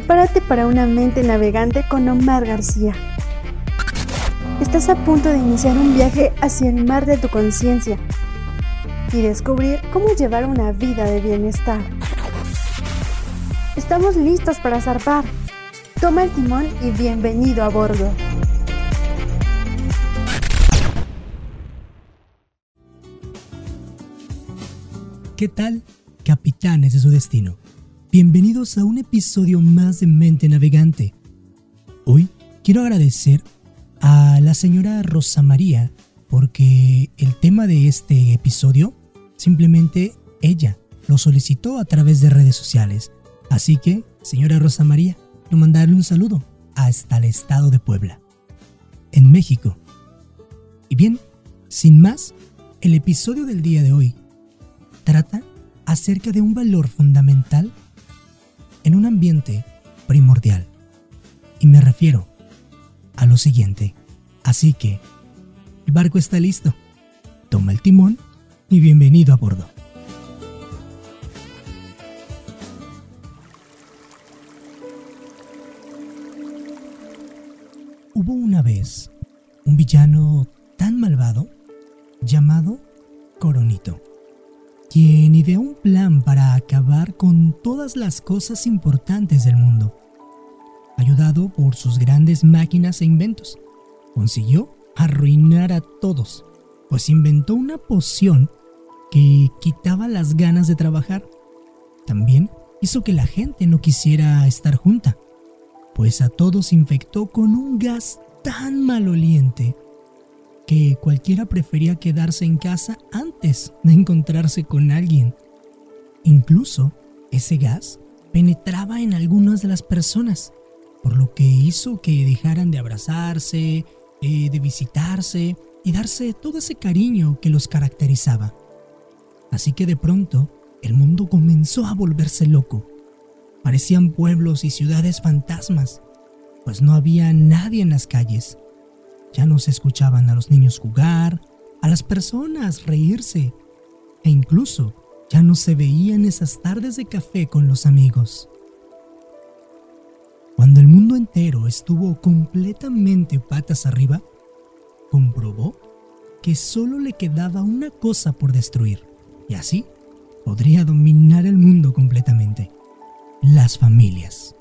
Prepárate para una mente navegante con Omar García. Estás a punto de iniciar un viaje hacia el mar de tu conciencia y descubrir cómo llevar una vida de bienestar. Estamos listos para zarpar. Toma el timón y bienvenido a bordo. ¿Qué tal, capitanes de su destino? Bienvenidos a un episodio más de Mente Navegante. Hoy quiero agradecer a la señora Rosa María porque el tema de este episodio simplemente ella lo solicitó a través de redes sociales. Así que, señora Rosa María, quiero mandarle un saludo hasta el estado de Puebla, en México. Y bien, sin más, el episodio del día de hoy trata acerca de un valor fundamental en un ambiente primordial. Y me refiero a lo siguiente. Así que, el barco está listo. Toma el timón y bienvenido a bordo. Hubo una vez un villano tan malvado llamado Coronito quien ideó un plan para acabar con todas las cosas importantes del mundo. Ayudado por sus grandes máquinas e inventos, consiguió arruinar a todos, pues inventó una poción que quitaba las ganas de trabajar. También hizo que la gente no quisiera estar junta, pues a todos infectó con un gas tan maloliente que cualquiera prefería quedarse en casa antes de encontrarse con alguien. Incluso ese gas penetraba en algunas de las personas, por lo que hizo que dejaran de abrazarse, eh, de visitarse y darse todo ese cariño que los caracterizaba. Así que de pronto el mundo comenzó a volverse loco. Parecían pueblos y ciudades fantasmas, pues no había nadie en las calles ya no se escuchaban a los niños jugar, a las personas reírse e incluso ya no se veían esas tardes de café con los amigos. Cuando el mundo entero estuvo completamente patas arriba, comprobó que solo le quedaba una cosa por destruir, y así podría dominar el mundo completamente, las familias.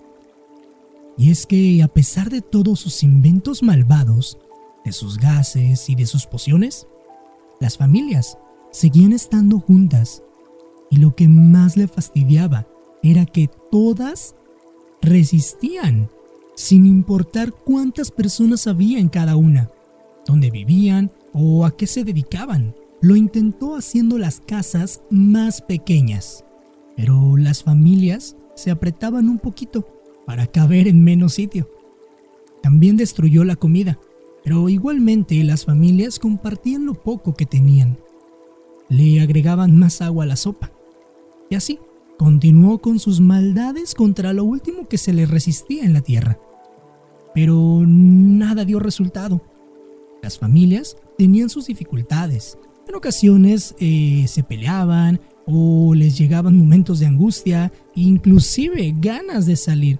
Y es que a pesar de todos sus inventos malvados, de sus gases y de sus pociones, las familias seguían estando juntas y lo que más le fastidiaba era que todas resistían, sin importar cuántas personas había en cada una, dónde vivían o a qué se dedicaban. Lo intentó haciendo las casas más pequeñas, pero las familias se apretaban un poquito para caber en menos sitio. También destruyó la comida, pero igualmente las familias compartían lo poco que tenían. Le agregaban más agua a la sopa. Y así continuó con sus maldades contra lo último que se le resistía en la tierra. Pero nada dio resultado. Las familias tenían sus dificultades. En ocasiones eh, se peleaban o les llegaban momentos de angustia, inclusive ganas de salir.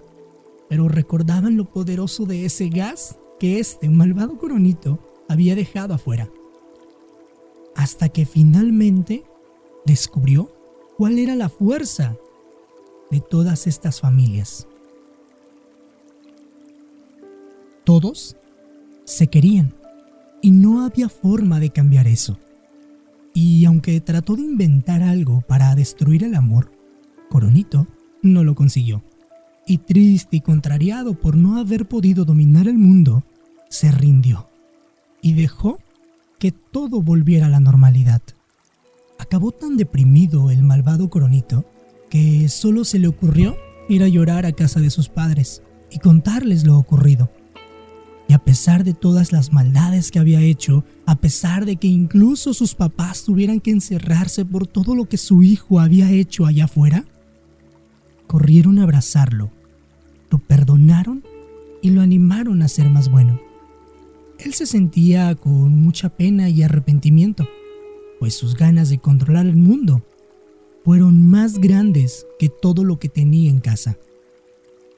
Pero recordaban lo poderoso de ese gas que este malvado coronito había dejado afuera. Hasta que finalmente descubrió cuál era la fuerza de todas estas familias. Todos se querían y no había forma de cambiar eso. Y aunque trató de inventar algo para destruir el amor, Coronito no lo consiguió. Y triste y contrariado por no haber podido dominar el mundo, se rindió y dejó que todo volviera a la normalidad. Acabó tan deprimido el malvado coronito que solo se le ocurrió ir a llorar a casa de sus padres y contarles lo ocurrido. Y a pesar de todas las maldades que había hecho, a pesar de que incluso sus papás tuvieran que encerrarse por todo lo que su hijo había hecho allá afuera, corrieron a abrazarlo, lo perdonaron y lo animaron a ser más bueno. Él se sentía con mucha pena y arrepentimiento, pues sus ganas de controlar el mundo fueron más grandes que todo lo que tenía en casa.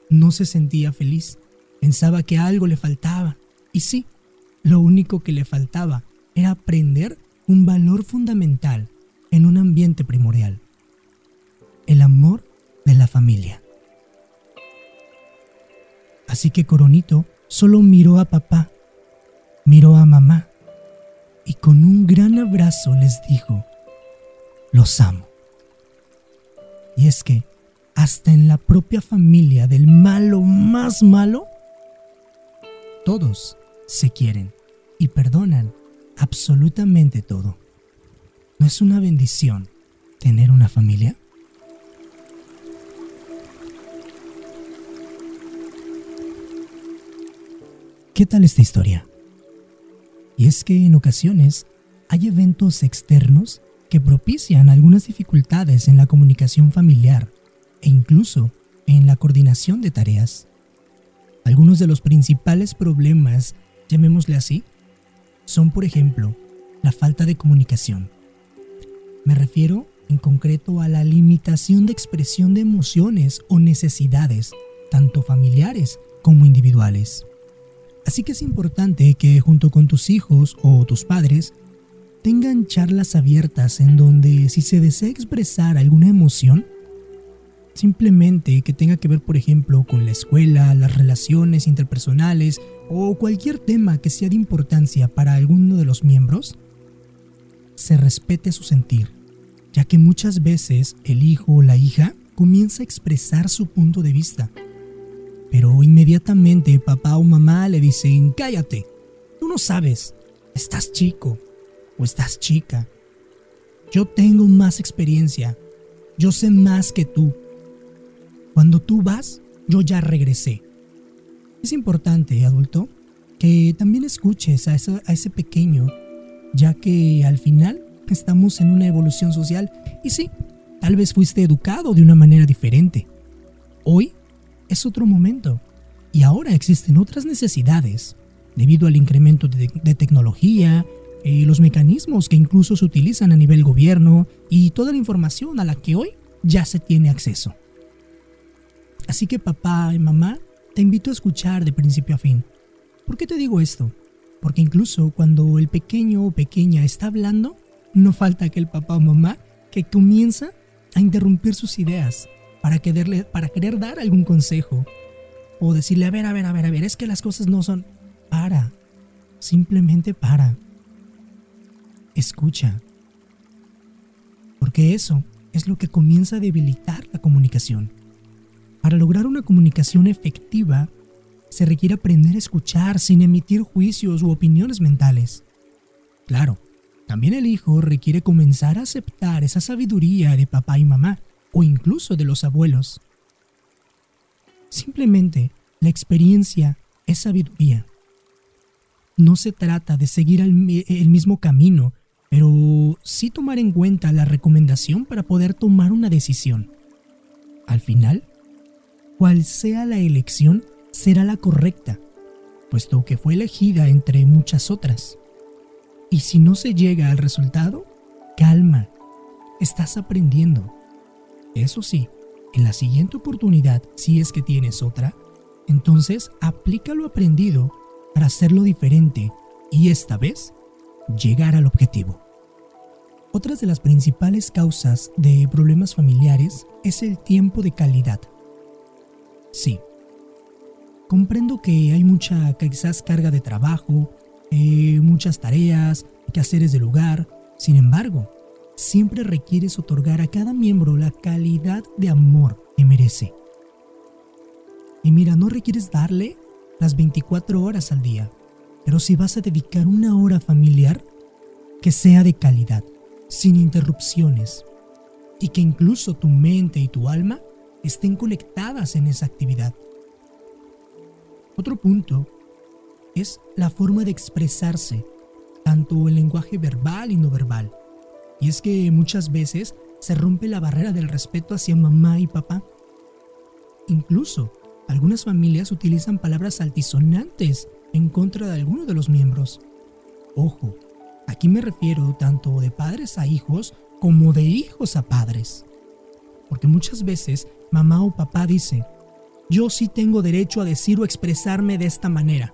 no se sentía feliz, pensaba que algo le faltaba. Y sí, lo único que le faltaba era aprender un valor fundamental en un ambiente primordial, el amor de la familia. Así que Coronito solo miró a papá, miró a mamá y con un gran abrazo les dijo, los amo. Y es que hasta en la propia familia del malo más malo, todos se quieren y perdonan absolutamente todo. ¿No es una bendición tener una familia? ¿Qué tal esta historia? Y es que en ocasiones hay eventos externos que propician algunas dificultades en la comunicación familiar e incluso en la coordinación de tareas. Algunos de los principales problemas, llamémosle así, son por ejemplo la falta de comunicación. Me refiero en concreto a la limitación de expresión de emociones o necesidades, tanto familiares como individuales. Así que es importante que junto con tus hijos o tus padres tengan charlas abiertas en donde si se desea expresar alguna emoción, simplemente que tenga que ver, por ejemplo, con la escuela, las relaciones interpersonales o cualquier tema que sea de importancia para alguno de los miembros, se respete su sentir, ya que muchas veces el hijo o la hija comienza a expresar su punto de vista. Pero inmediatamente papá o mamá le dicen, cállate, tú no sabes, estás chico o estás chica. Yo tengo más experiencia, yo sé más que tú, cuando tú vas, yo ya regresé. Es importante, adulto, que también escuches a, ese pequeño, ya que al final estamos en una evolución social y sí, tal vez fuiste educado de una manera diferente. Hoy es otro momento y ahora existen otras necesidades debido al incremento de, tecnología, y eh, los mecanismos que incluso se utilizan a nivel gobierno y toda la información a la que hoy ya se tiene acceso. Así que papá y mamá, te invito a escuchar de principio a fin. ¿Por qué te digo esto? Porque incluso cuando el pequeño o pequeña está hablando, no falta que el papá o mamá que comienza a interrumpir sus ideas para quererle, para querer dar algún consejo o decirle, a ver, a ver, a ver, a ver, es que las cosas no son... Para, simplemente para. Escucha. Porque eso es lo que comienza a debilitar la comunicación. Para lograr una comunicación efectiva, se requiere aprender a escuchar sin emitir juicios u opiniones mentales. Claro, también el hijo requiere comenzar a aceptar esa sabiduría de papá y mamá, o incluso de los abuelos. Simplemente, la experiencia es sabiduría. No se trata de seguir el, mismo camino, pero sí tomar en cuenta la recomendación para poder tomar una decisión. Al final, cual sea la elección, será la correcta, puesto que fue elegida entre muchas otras. Y si no se llega al resultado, calma, estás aprendiendo. Eso sí, en la siguiente oportunidad, si es que tienes otra, entonces aplica lo aprendido para hacerlo diferente y esta vez llegar al objetivo. Otras de las principales causas de problemas familiares es el tiempo de calidad. Sí. Comprendo que hay mucha quizás carga de trabajo, eh, muchas tareas, quehaceres del lugar. Sin embargo, siempre requieres otorgar a cada miembro la calidad de amor que merece. Y mira, no requieres darle las 24 horas al día, pero si vas a dedicar una hora familiar, que sea de calidad, sin interrupciones, y que incluso tu mente y tu alma estén conectadas en esa actividad. Otro punto es la forma de expresarse, tanto el lenguaje verbal y no verbal. Y es que muchas veces se rompe la barrera del respeto hacia mamá y papá. Incluso, algunas familias utilizan palabras altisonantes en contra de alguno de los miembros. Ojo, aquí me refiero tanto de padres a hijos como de hijos a padres. Porque muchas veces mamá o papá dice, yo sí tengo derecho a decir o expresarme de esta manera.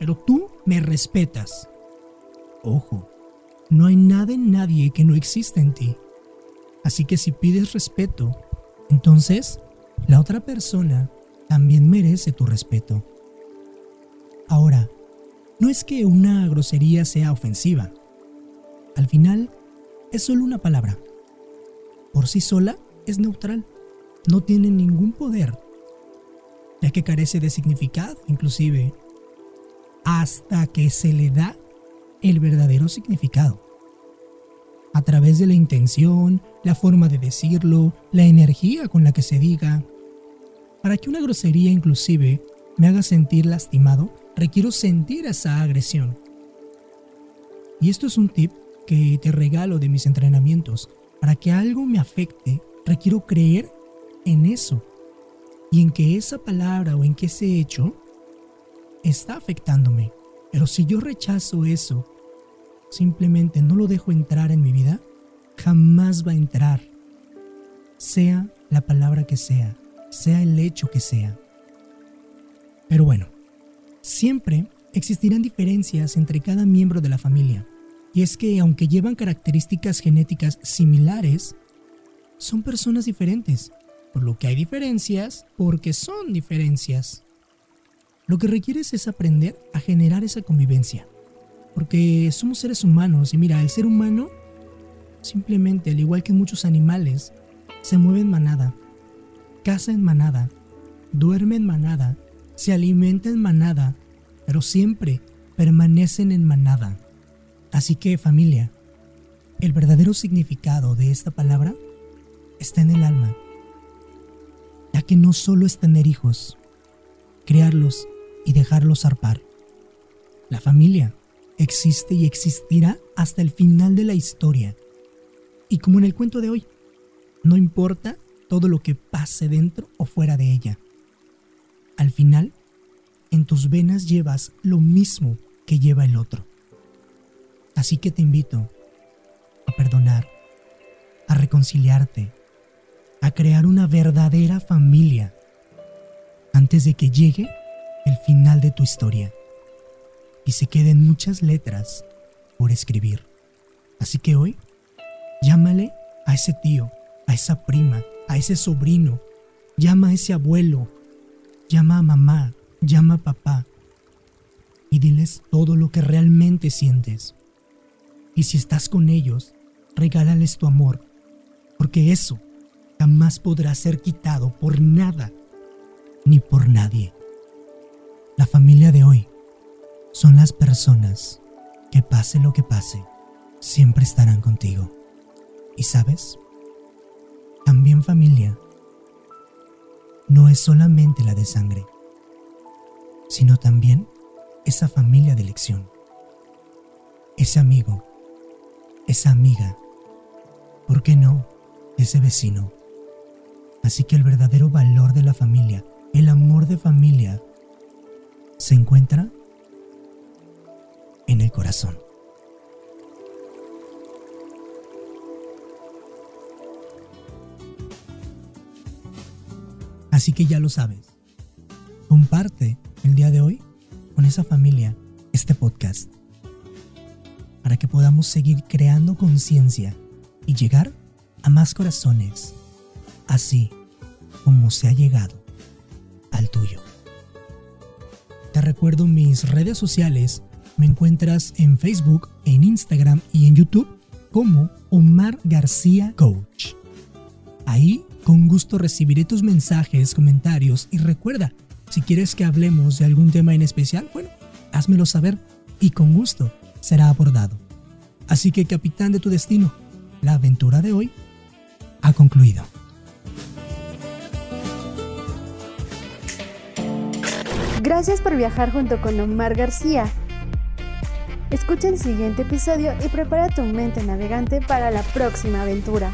Pero tú me respetas. Ojo, no hay nada en nadie que no exista en ti. Así que si pides respeto, entonces la otra persona también merece tu respeto. Ahora, no es que una grosería sea ofensiva. Al final, es solo una palabra. Por sí sola es neutral. No tiene ningún poder, ya que carece de significado, inclusive, hasta que se le da el verdadero significado. A través de la intención, la forma de decirlo, la energía con la que se diga. Para que una grosería inclusive me haga sentir lastimado, requiero sentir esa agresión. Y esto es un tip que te regalo de mis entrenamientos. Para que algo me afecte, requiero creer en eso y en que esa palabra o en que ese hecho está afectándome. Pero si yo rechazo eso, simplemente no lo dejo entrar en mi vida, jamás va a entrar. Sea la palabra que sea, sea el hecho que sea. Pero bueno, siempre existirán diferencias entre cada miembro de la familia. Y es que aunque llevan características genéticas similares, son personas diferentes, por lo que hay diferencias porque son diferencias. Lo que requieres es aprender a generar esa convivencia, porque somos seres humanos y mira, el ser humano simplemente, al igual que muchos animales, se mueve en manada, caza en manada, duerme en manada, se alimenta en manada, pero siempre permanecen en manada. Así que familia, el verdadero significado de esta palabra está en el alma, ya que no solo es tener hijos, crearlos y dejarlos zarpar. La familia existe y existirá hasta el final de la historia. Y como en el cuento de hoy, no importa todo lo que pase dentro o fuera de ella. Al final, en tus venas llevas lo mismo que lleva el otro. Así que te invito a perdonar, a reconciliarte, a crear una verdadera familia antes de que llegue el final de tu historia y se queden muchas letras por escribir. Así que hoy, llámale a ese tío, a esa prima, a ese sobrino, llama a ese abuelo, llama a mamá, llama a papá y diles todo lo que realmente sientes. Y si estás con ellos, regálales tu amor, porque eso jamás podrá ser quitado por nada ni por nadie. La familia de hoy son las personas que pase lo que pase, siempre estarán contigo. Y sabes, también familia no es solamente la de sangre, sino también esa familia de elección, ese amigo esa amiga, ¿por qué no ese vecino? Así que el verdadero valor de la familia, el amor de familia, se encuentra en el corazón. Así que ya lo sabes. Comparte el día de hoy con esa familia este podcast para que podamos seguir creando conciencia y llegar a más corazones, así como se ha llegado al tuyo. Te recuerdo mis redes sociales, me encuentras en Facebook, en Instagram y en YouTube como Omar García Coach. Ahí con gusto recibiré tus mensajes, comentarios y recuerda, si quieres que hablemos de algún tema en especial, bueno, házmelo saber y con gusto será abordado. Así que capitán de tu destino, la aventura de hoy ha concluido. Gracias por viajar junto con Omar García. Escucha el siguiente episodio y prepara tu mente navegante para la próxima aventura.